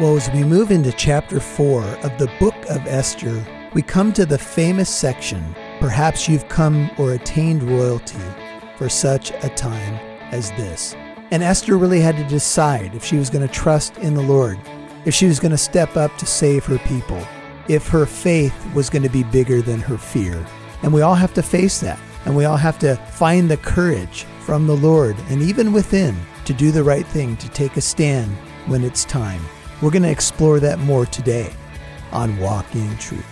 Well, as we move into chapter 4 of the book of Esther, we come to the famous section Perhaps you've come or attained royalty for such a time as this. And Esther really had to decide if she was going to trust in the Lord, if she was going to step up to save her people, if her faith was going to be bigger than her fear. And we all have to face that. And we all have to find the courage from the Lord and even within to do the right thing, to take a stand when it's time. We're going to explore that more today on Walk in Truth.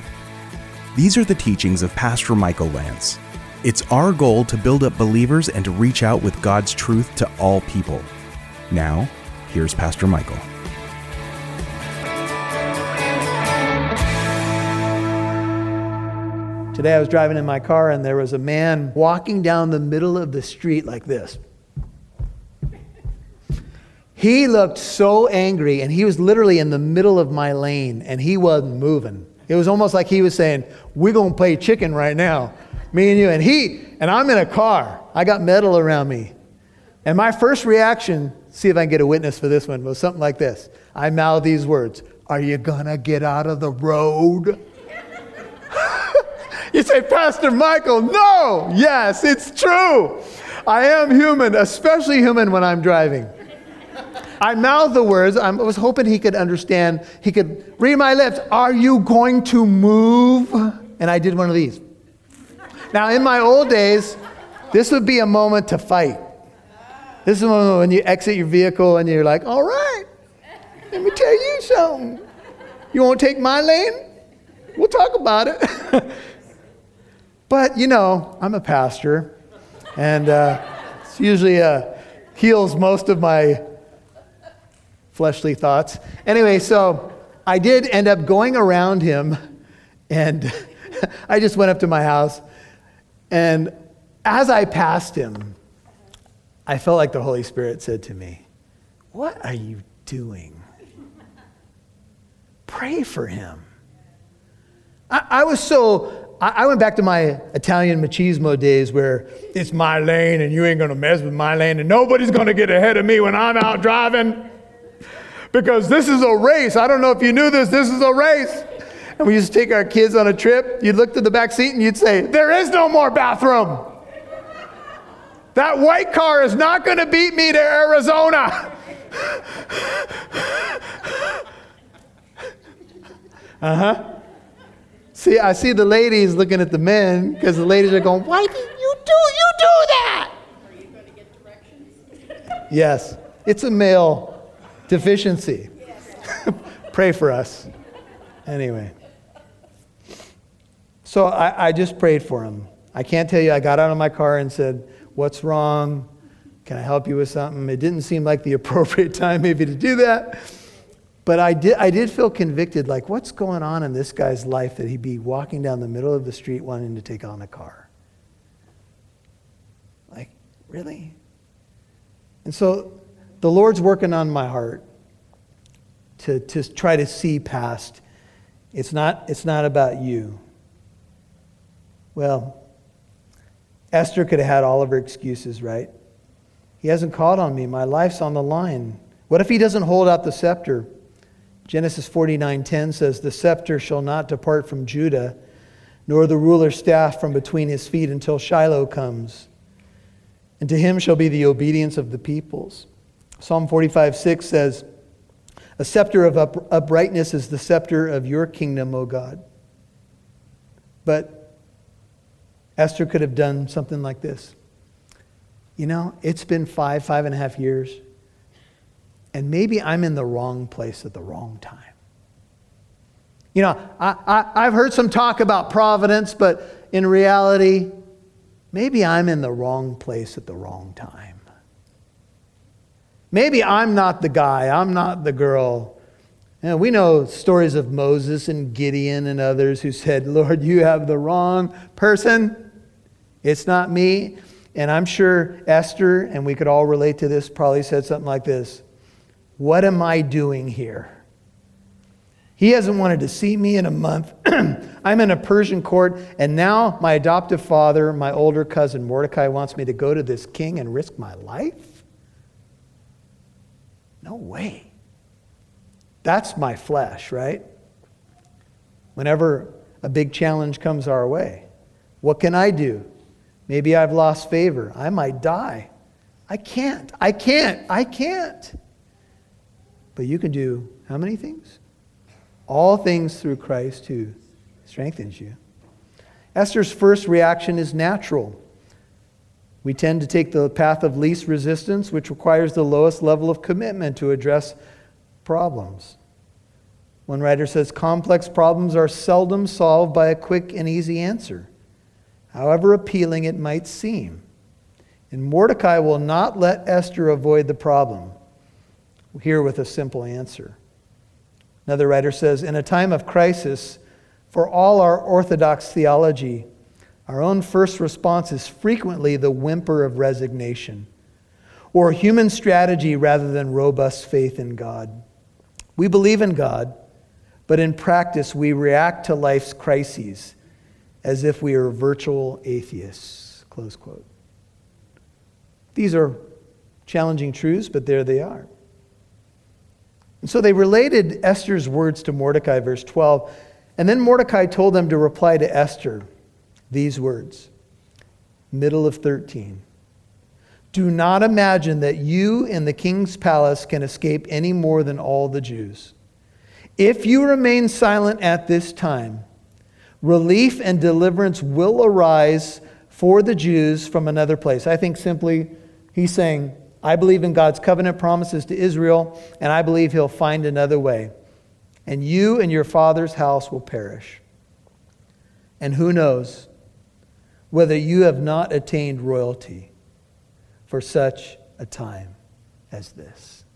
These are the teachings of Pastor Michael Lance. It's our goal to build up believers and to reach out with God's truth to all people. Now, here's Pastor Michael. Today I was driving in my car and there was a man walking down the middle of the street like this. He looked so angry and he was literally in the middle of my lane and he wasn't moving. It was almost like he was saying, We're going to play chicken right now, me and you. And he, and I'm in a car. I got metal around me. And my first reaction, see if I can get a witness for this one, was something like this. I mouth these words Are you going to get out of the road? You say, Pastor Michael, no. Yes, it's true. I am human, especially human when I'm driving. I mouthed the words. I was hoping he could understand. He could read my lips. Are you going to move? And I did one of these. Now, in my old days, this would be a moment to fight. This is a moment when you exit your vehicle and you're like, all right, let me tell you something. You won't take my lane? We'll talk about it. But, you know, I'm a pastor, and uh, it's usually uh, heals most of my fleshly thoughts. Anyway, so I did end up going around him, and I just went up to my house, and as I passed him, I felt like the Holy Spirit said to me, What are you doing? Pray for him. I, I was so I went back to my Italian machismo days where it's my lane and you ain't gonna mess with my lane and nobody's gonna get ahead of me when I'm out driving. Because this is a race. I don't know if you knew this, this is a race. And we used to take our kids on a trip. You'd look to the back seat and you'd say, There is no more bathroom. That white car is not gonna beat me to Arizona. uh huh. See, I see the ladies looking at the men because the ladies are going, Why did you do you do that? Are you going to get directions? yes, it's a male deficiency. Pray for us. Anyway. So I, I just prayed for him. I can't tell you, I got out of my car and said, What's wrong? Can I help you with something? It didn't seem like the appropriate time maybe to do that. But I did, I did feel convicted like, what's going on in this guy's life that he'd be walking down the middle of the street wanting to take on a car? Like, really? And so the Lord's working on my heart to, to try to see past. It's not, it's not about you. Well, Esther could have had all of her excuses, right? He hasn't called on me. My life's on the line. What if he doesn't hold out the scepter? Genesis 49:10 says, "The scepter shall not depart from Judah, nor the ruler's staff from between his feet until Shiloh comes. And to him shall be the obedience of the peoples." Psalm 45:6 says, "A scepter of uprightness is the scepter of your kingdom, O God." But Esther could have done something like this. You know, it's been five, five and a half years and maybe I'm in the wrong place at the wrong time. You know, I, I, have heard some talk about providence, but in reality, maybe I'm in the wrong place at the wrong time. Maybe I'm not the guy, I'm not the girl. You know, we know stories of Moses and Gideon and others who said, Lord, you have the wrong person. It's not me. And I'm sure Esther, and we could all relate to this, probably said something like this what am I doing here? He hasn't wanted to see me in a month. I'm in a Persian court, and now my adoptive father, my older cousin Mordecai, wants me to go to this king and risk my life? No way. That's my flesh, right? Whenever a big challenge comes our way, what can I do? Maybe I've lost favor. I might die. I can't. I can't. I can't. But you can do how many things? All things through Christ who strengthens you. Esther's first reaction is natural. We tend to take the path of least resistance, which requires the lowest level of commitment to address problems. One writer says complex problems are seldom solved by a quick and easy answer, however appealing it might seem. And Mordecai will not let Esther avoid the problem here with a simple answer. Another writer says In a time of crisis, for all our orthodox theology, our own first response is frequently the whimper of resignation or human strategy rather than robust faith in God. We believe in God, but in practice, we react to life's crises as if we are virtual atheists. Close quote. These are challenging truths, but there they are. And so they related Esther's words to Mordecai, verse 12. And then Mordecai told them to reply to Esther these words, middle of 13. Do not imagine that you in the king's palace can escape any more than all the Jews. If you remain silent at this time, relief and deliverance will arise for the Jews from another place. I think simply he's saying, I believe in God's covenant promises to Israel, and I believe he'll find another way. And you and your father's house will perish. And who knows whether you have not attained royalty for such a time as this.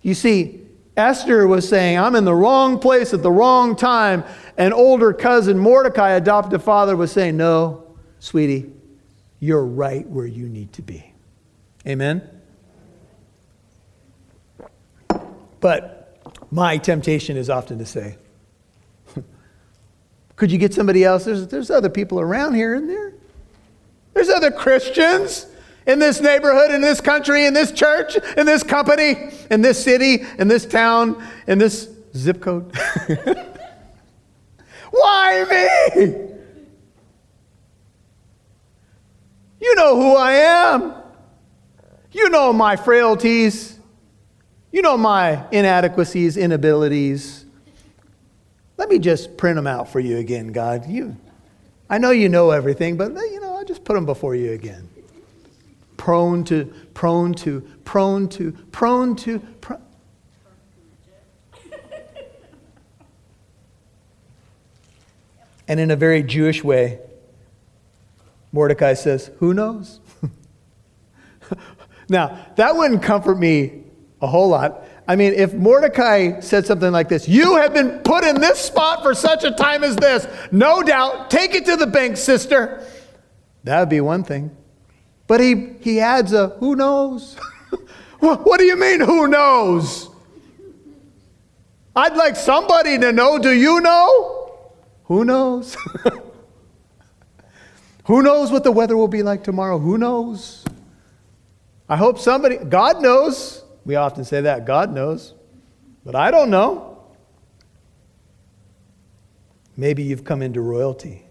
You see, Esther was saying, I'm in the wrong place at the wrong time. And older cousin, Mordecai, adopted father, was saying, No, sweetie, you're right where you need to be. Amen? But my temptation is often to say, Could you get somebody else? There's, there's other people around here, isn't there? There's other Christians in this neighborhood, in this country, in this church, in this company, in this city, in this town, in this zip code. Why me? You know who I am. You know my frailties. You know my inadequacies, inabilities. Let me just print them out for you again, God. You, I know you know everything, but you know, I'll just put them before you again prone to, prone to, prone to, prone to, prone. And in a very Jewish way, Mordecai says, Who knows? now, that wouldn't comfort me a whole lot. I mean, if Mordecai said something like this, You have been put in this spot for such a time as this, no doubt, take it to the bank, sister. That would be one thing. But he, he adds a who knows? what do you mean, who knows? I'd like somebody to know. Do you know? Who knows? who knows what the weather will be like tomorrow? Who knows? I hope somebody, God knows. We often say that, God knows. But I don't know. Maybe you've come into royalty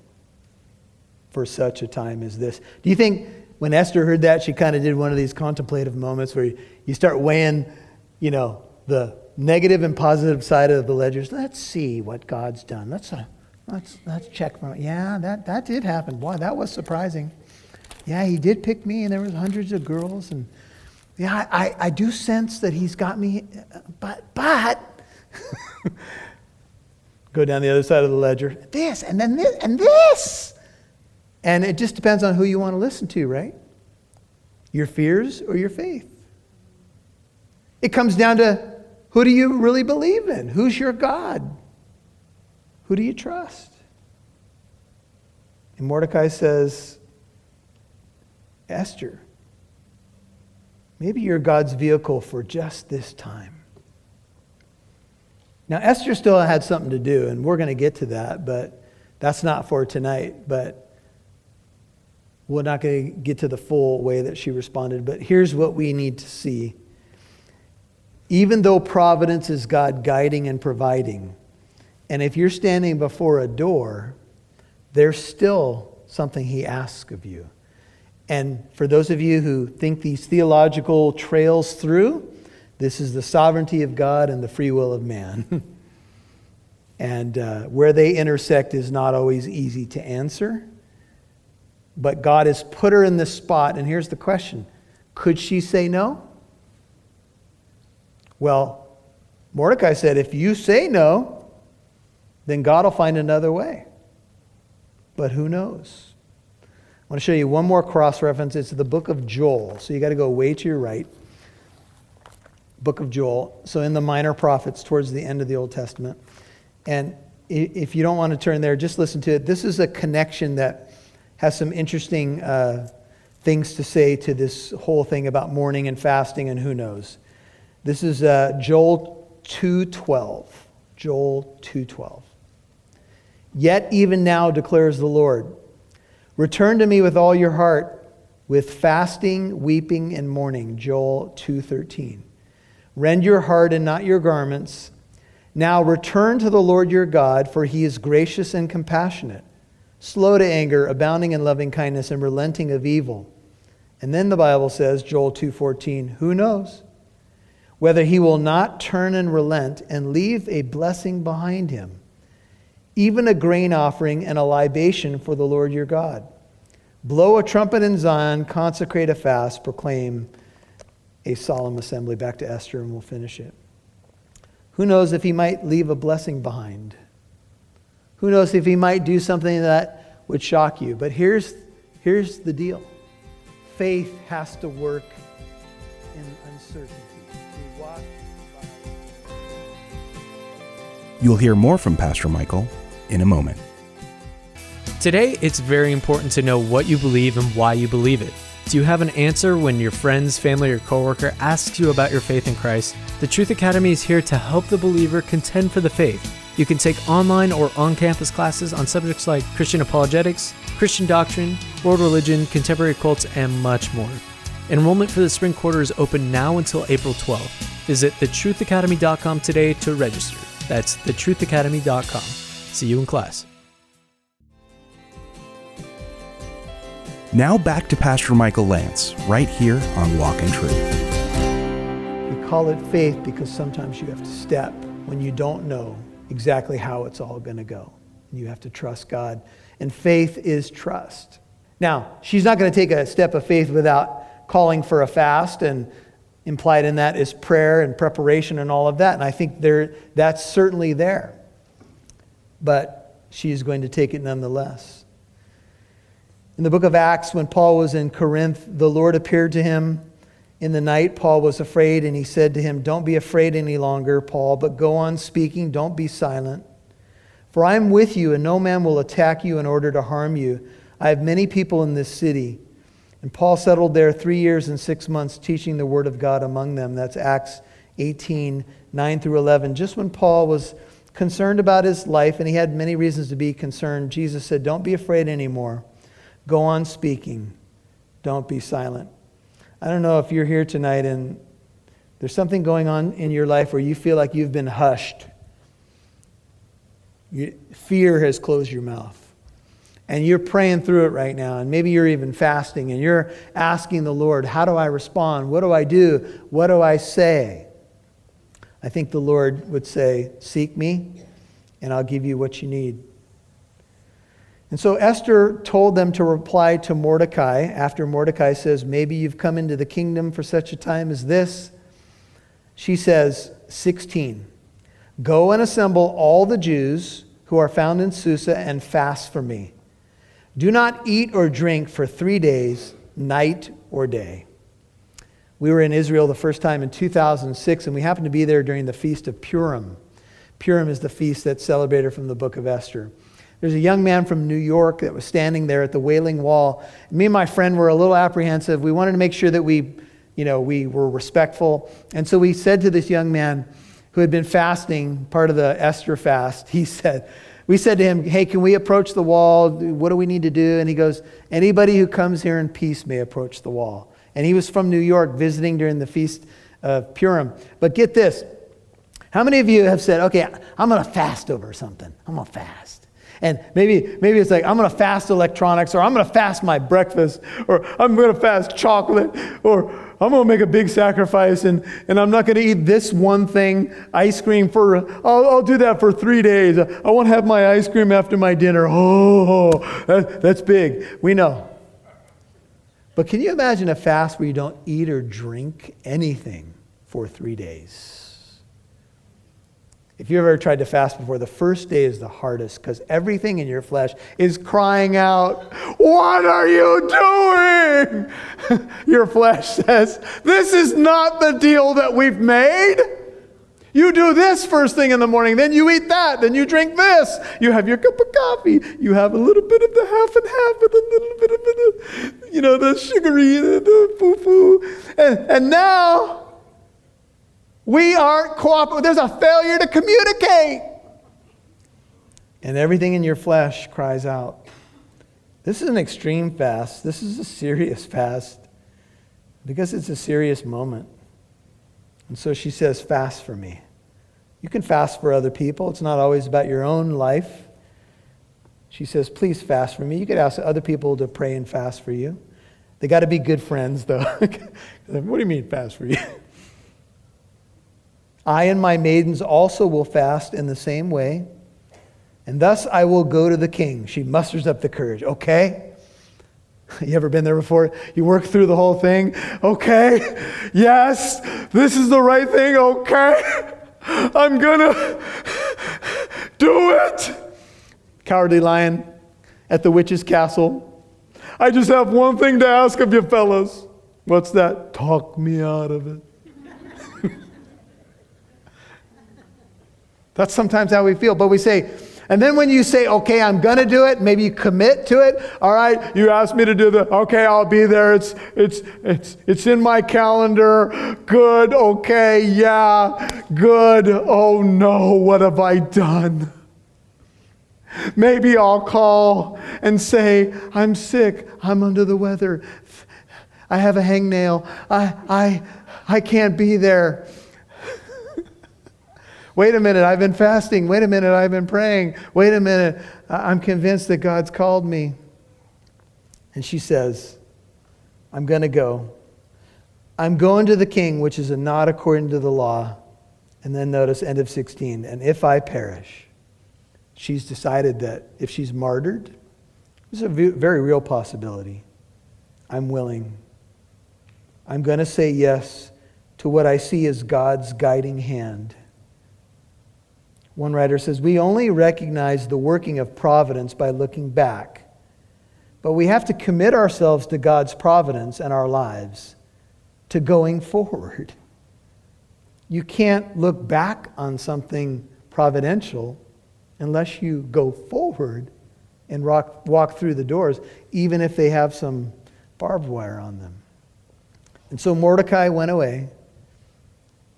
for such a time as this. Do you think when Esther heard that, she kind of did one of these contemplative moments where you start weighing, you know, the negative and positive side of the ledgers. Let's see what God's done. Let's, uh, let's, let's check. Yeah, that, that did happen. Boy, that was surprising. Yeah, he did pick me, and there was hundreds of girls. And yeah, I, I do sense that he's got me, but, but, go down the other side of the ledger. This, and then this, and this. And it just depends on who you want to listen to, right? Your fears or your faith. It comes down to who do you really believe in? Who's your God? Who do you trust? And Mordecai says, Esther, maybe you're God's vehicle for just this time. Now, Esther still had something to do, and we're going to get to that, but that's not for tonight. But we're not going to get to the full way that she responded, but here's what we need to see. Even though providence is God guiding and providing, and if you're standing before a door, there's still something He asks of you. And for those of you who think these theological trails through, this is the sovereignty of God and the free will of man. and uh, where they intersect is not always easy to answer. But God has put her in this spot, and here's the question Could she say no? Well, Mordecai said, If you say no, then God will find another way. But who knows? I want to show you one more cross reference. It's the book of Joel. So you got to go way to your right. Book of Joel. So in the minor prophets, towards the end of the Old Testament. And if you don't want to turn there, just listen to it. This is a connection that has some interesting uh, things to say to this whole thing about mourning and fasting and who knows. This is uh, Joel 2:12. Joel 2:12. Yet even now declares the Lord, return to me with all your heart, with fasting, weeping and mourning. Joel 2:13. Rend your heart and not your garments now return to the Lord your God, for he is gracious and compassionate, slow to anger, abounding in loving kindness, and relenting of evil. And then the Bible says, Joel 2:14, who knows whether he will not turn and relent and leave a blessing behind him, even a grain offering and a libation for the Lord your God. Blow a trumpet in Zion, consecrate a fast, proclaim a solemn assembly. Back to Esther, and we'll finish it. Who knows if he might leave a blessing behind? Who knows if he might do something that would shock you? But here's, here's the deal faith has to work in uncertainty. You'll hear more from Pastor Michael in a moment. Today, it's very important to know what you believe and why you believe it. Do you have an answer when your friends, family, or coworker asks you about your faith in Christ? The Truth Academy is here to help the believer contend for the faith. You can take online or on campus classes on subjects like Christian apologetics, Christian doctrine, world religion, contemporary cults, and much more. Enrollment for the spring quarter is open now until April 12th. Visit thetruthacademy.com today to register. That's thetruthacademy.com. See you in class. Now back to Pastor Michael Lance, right here on Walk in Truth. We call it faith because sometimes you have to step when you don't know exactly how it's all going to go. And you have to trust God. And faith is trust. Now, she's not going to take a step of faith without calling for a fast, and implied in that is prayer and preparation and all of that. And I think there, that's certainly there. But she is going to take it nonetheless. In the book of Acts, when Paul was in Corinth, the Lord appeared to him in the night. Paul was afraid, and he said to him, Don't be afraid any longer, Paul, but go on speaking. Don't be silent. For I am with you, and no man will attack you in order to harm you. I have many people in this city. And Paul settled there three years and six months, teaching the word of God among them. That's Acts 18 9 through 11. Just when Paul was concerned about his life, and he had many reasons to be concerned, Jesus said, Don't be afraid anymore. Go on speaking. Don't be silent. I don't know if you're here tonight and there's something going on in your life where you feel like you've been hushed. You, fear has closed your mouth. And you're praying through it right now. And maybe you're even fasting and you're asking the Lord, How do I respond? What do I do? What do I say? I think the Lord would say, Seek me, and I'll give you what you need. And so Esther told them to reply to Mordecai after Mordecai says, Maybe you've come into the kingdom for such a time as this. She says, 16, Go and assemble all the Jews who are found in Susa and fast for me. Do not eat or drink for three days, night or day. We were in Israel the first time in 2006, and we happened to be there during the Feast of Purim. Purim is the feast that's celebrated from the book of Esther. There's a young man from New York that was standing there at the Wailing Wall. Me and my friend were a little apprehensive. We wanted to make sure that we, you know, we were respectful. And so we said to this young man who had been fasting, part of the Esther fast, he said, we said to him, Hey, can we approach the wall? What do we need to do? And he goes, Anybody who comes here in peace may approach the wall. And he was from New York visiting during the feast of Purim. But get this. How many of you have said, okay, I'm going to fast over something? I'm going to fast. And maybe, maybe it's like, I'm going to fast electronics, or I'm going to fast my breakfast, or I'm going to fast chocolate, or I'm going to make a big sacrifice, and, and I'm not going to eat this one thing, ice cream, for, I'll, I'll do that for three days. I won't have my ice cream after my dinner. Oh, that, that's big. We know. But can you imagine a fast where you don't eat or drink anything for three days? If you've ever tried to fast before, the first day is the hardest because everything in your flesh is crying out, What are you doing? your flesh says, This is not the deal that we've made. You do this first thing in the morning, then you eat that, then you drink this. You have your cup of coffee. You have a little bit of the half and half, with a little bit of the, you know, the sugary, the foo foo. And, and now, we aren't cooperating. There's a failure to communicate. And everything in your flesh cries out. This is an extreme fast. This is a serious fast because it's a serious moment. And so she says, Fast for me. You can fast for other people, it's not always about your own life. She says, Please fast for me. You could ask other people to pray and fast for you. They got to be good friends, though. what do you mean, fast for you? I and my maidens also will fast in the same way, and thus I will go to the king. She musters up the courage. Okay? You ever been there before? You work through the whole thing. Okay? Yes, this is the right thing. Okay? I'm gonna do it. Cowardly lion at the witch's castle. I just have one thing to ask of you fellas. What's that? Talk me out of it. That's sometimes how we feel. But we say, and then when you say, okay, I'm going to do it, maybe you commit to it. All right, you asked me to do the, okay, I'll be there. It's, it's, it's, it's in my calendar. Good, okay, yeah, good. Oh no, what have I done? Maybe I'll call and say, I'm sick, I'm under the weather, I have a hangnail, I, I, I can't be there. Wait a minute, I've been fasting. Wait a minute, I've been praying. Wait a minute, I'm convinced that God's called me. And she says, I'm going to go. I'm going to the king, which is not according to the law. And then notice end of 16. And if I perish, she's decided that if she's martyred, this is a very real possibility. I'm willing. I'm going to say yes to what I see as God's guiding hand. One writer says, We only recognize the working of providence by looking back, but we have to commit ourselves to God's providence and our lives to going forward. You can't look back on something providential unless you go forward and rock, walk through the doors, even if they have some barbed wire on them. And so Mordecai went away,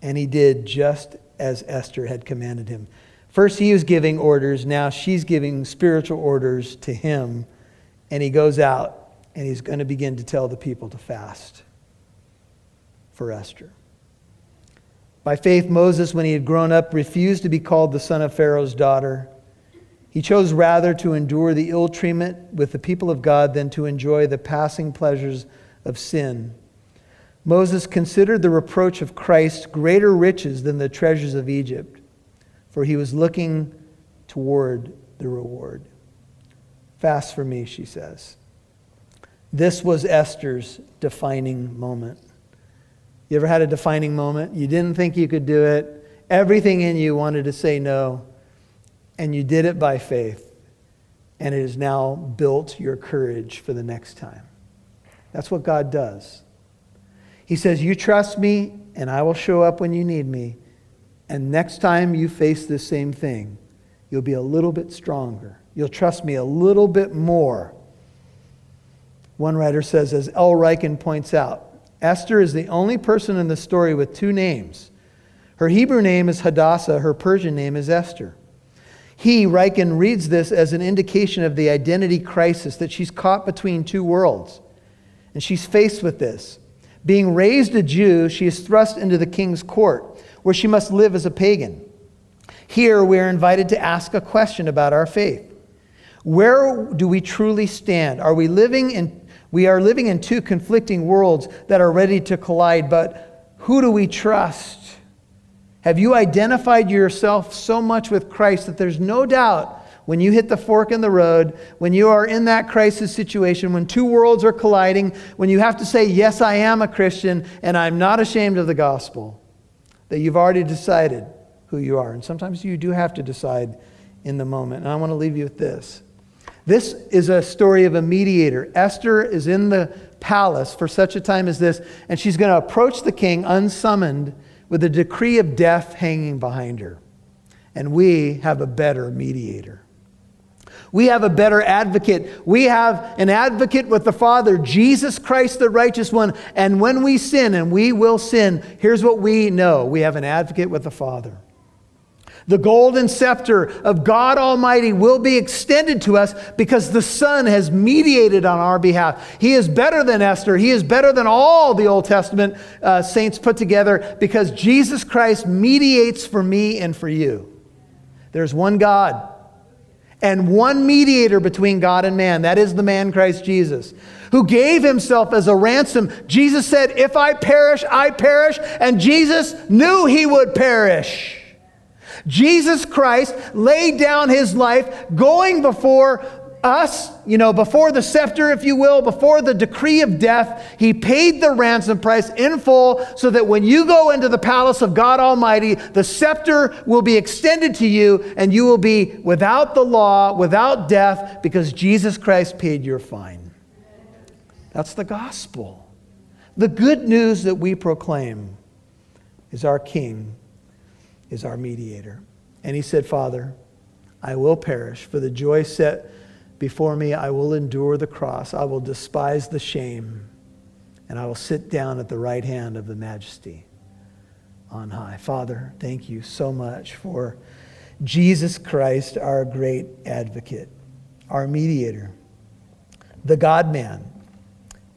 and he did just as Esther had commanded him. First, he was giving orders. Now, she's giving spiritual orders to him. And he goes out and he's going to begin to tell the people to fast for Esther. By faith, Moses, when he had grown up, refused to be called the son of Pharaoh's daughter. He chose rather to endure the ill treatment with the people of God than to enjoy the passing pleasures of sin. Moses considered the reproach of Christ greater riches than the treasures of Egypt for he was looking toward the reward. Fast for me, she says. This was Esther's defining moment. You ever had a defining moment? You didn't think you could do it. Everything in you wanted to say no, and you did it by faith. And it has now built your courage for the next time. That's what God does. He says, You trust me, and I will show up when you need me. And next time you face this same thing, you'll be a little bit stronger. You'll trust me a little bit more. One writer says, as L. Ryken points out, Esther is the only person in the story with two names. Her Hebrew name is Hadassah, her Persian name is Esther. He, Ryken, reads this as an indication of the identity crisis that she's caught between two worlds. And she's faced with this. Being raised a Jew, she is thrust into the king's court, where she must live as a pagan. Here, we are invited to ask a question about our faith. Where do we truly stand? Are we living in we are living in two conflicting worlds that are ready to collide, but who do we trust? Have you identified yourself so much with Christ that there's no doubt when you hit the fork in the road, when you are in that crisis situation, when two worlds are colliding, when you have to say, Yes, I am a Christian and I'm not ashamed of the gospel, that you've already decided who you are. And sometimes you do have to decide in the moment. And I want to leave you with this. This is a story of a mediator. Esther is in the palace for such a time as this, and she's going to approach the king unsummoned with a decree of death hanging behind her. And we have a better mediator. We have a better advocate. We have an advocate with the Father, Jesus Christ, the righteous one. And when we sin, and we will sin, here's what we know we have an advocate with the Father. The golden scepter of God Almighty will be extended to us because the Son has mediated on our behalf. He is better than Esther. He is better than all the Old Testament uh, saints put together because Jesus Christ mediates for me and for you. There's one God and one mediator between God and man. That is the man Christ Jesus, who gave himself as a ransom. Jesus said, If I perish, I perish. And Jesus knew he would perish. Jesus Christ laid down his life going before us, you know, before the scepter, if you will, before the decree of death, he paid the ransom price in full so that when you go into the palace of God Almighty, the scepter will be extended to you and you will be without the law, without death, because Jesus Christ paid your fine. That's the gospel. The good news that we proclaim is our King is our mediator. And he said, Father, I will perish for the joy set before me. I will endure the cross. I will despise the shame. And I will sit down at the right hand of the majesty on high. Father, thank you so much for Jesus Christ, our great advocate, our mediator, the God man.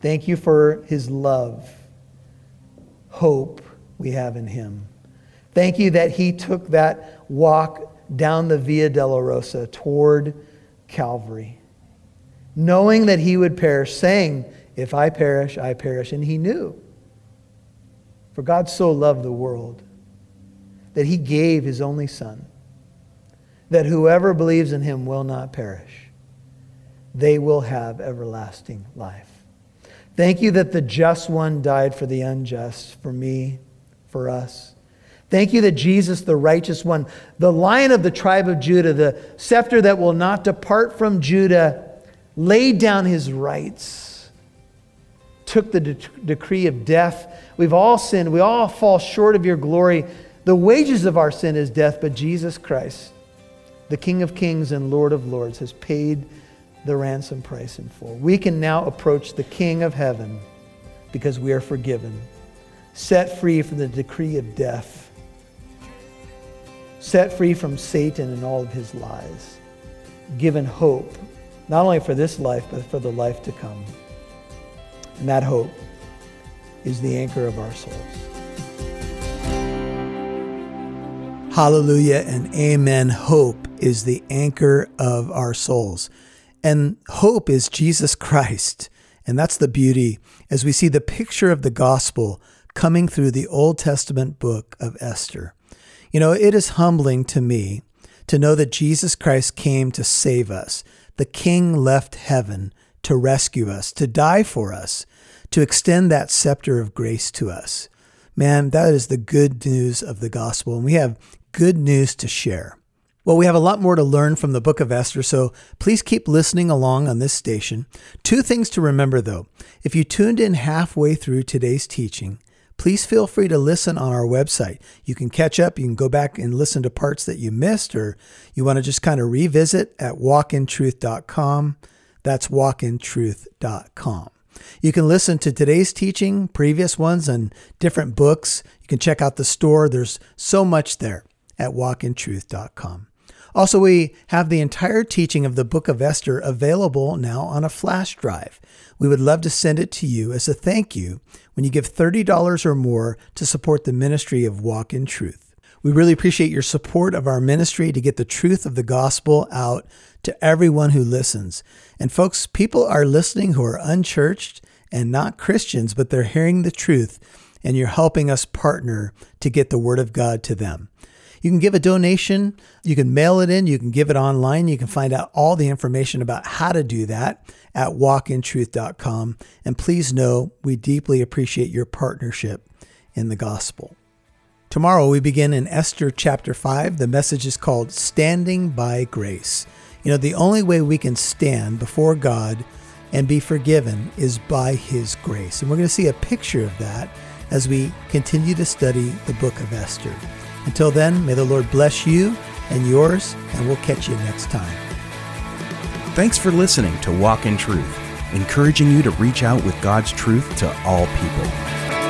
Thank you for his love, hope we have in him. Thank you that he took that walk down the Via Dolorosa toward Calvary, knowing that he would perish, saying, If I perish, I perish. And he knew. For God so loved the world that he gave his only Son, that whoever believes in him will not perish, they will have everlasting life. Thank you that the just one died for the unjust, for me, for us. Thank you that Jesus, the righteous one, the lion of the tribe of Judah, the scepter that will not depart from Judah, laid down his rights, took the de- decree of death. We've all sinned. We all fall short of your glory. The wages of our sin is death, but Jesus Christ, the King of kings and Lord of lords, has paid the ransom price in full. We can now approach the King of heaven because we are forgiven, set free from the decree of death set free from Satan and all of his lies, given hope, not only for this life, but for the life to come. And that hope is the anchor of our souls. Hallelujah and amen. Hope is the anchor of our souls. And hope is Jesus Christ. And that's the beauty as we see the picture of the gospel coming through the Old Testament book of Esther. You know, it is humbling to me to know that Jesus Christ came to save us. The King left heaven to rescue us, to die for us, to extend that scepter of grace to us. Man, that is the good news of the gospel, and we have good news to share. Well, we have a lot more to learn from the book of Esther, so please keep listening along on this station. Two things to remember though. If you tuned in halfway through today's teaching, please feel free to listen on our website. You can catch up, you can go back and listen to parts that you missed, or you want to just kind of revisit at walkintruth.com. That's walkintruth.com. You can listen to today's teaching, previous ones, and different books. You can check out the store. There's so much there at walkintruth.com. Also, we have the entire teaching of the book of Esther available now on a flash drive. We would love to send it to you as a thank you when you give $30 or more to support the ministry of Walk in Truth. We really appreciate your support of our ministry to get the truth of the gospel out to everyone who listens. And folks, people are listening who are unchurched and not Christians, but they're hearing the truth, and you're helping us partner to get the word of God to them. You can give a donation, you can mail it in, you can give it online. You can find out all the information about how to do that at walkintruth.com. And please know we deeply appreciate your partnership in the gospel. Tomorrow we begin in Esther chapter 5. The message is called Standing by Grace. You know, the only way we can stand before God and be forgiven is by His grace. And we're going to see a picture of that as we continue to study the book of Esther. Until then, may the Lord bless you and yours, and we'll catch you next time. Thanks for listening to Walk in Truth, encouraging you to reach out with God's truth to all people.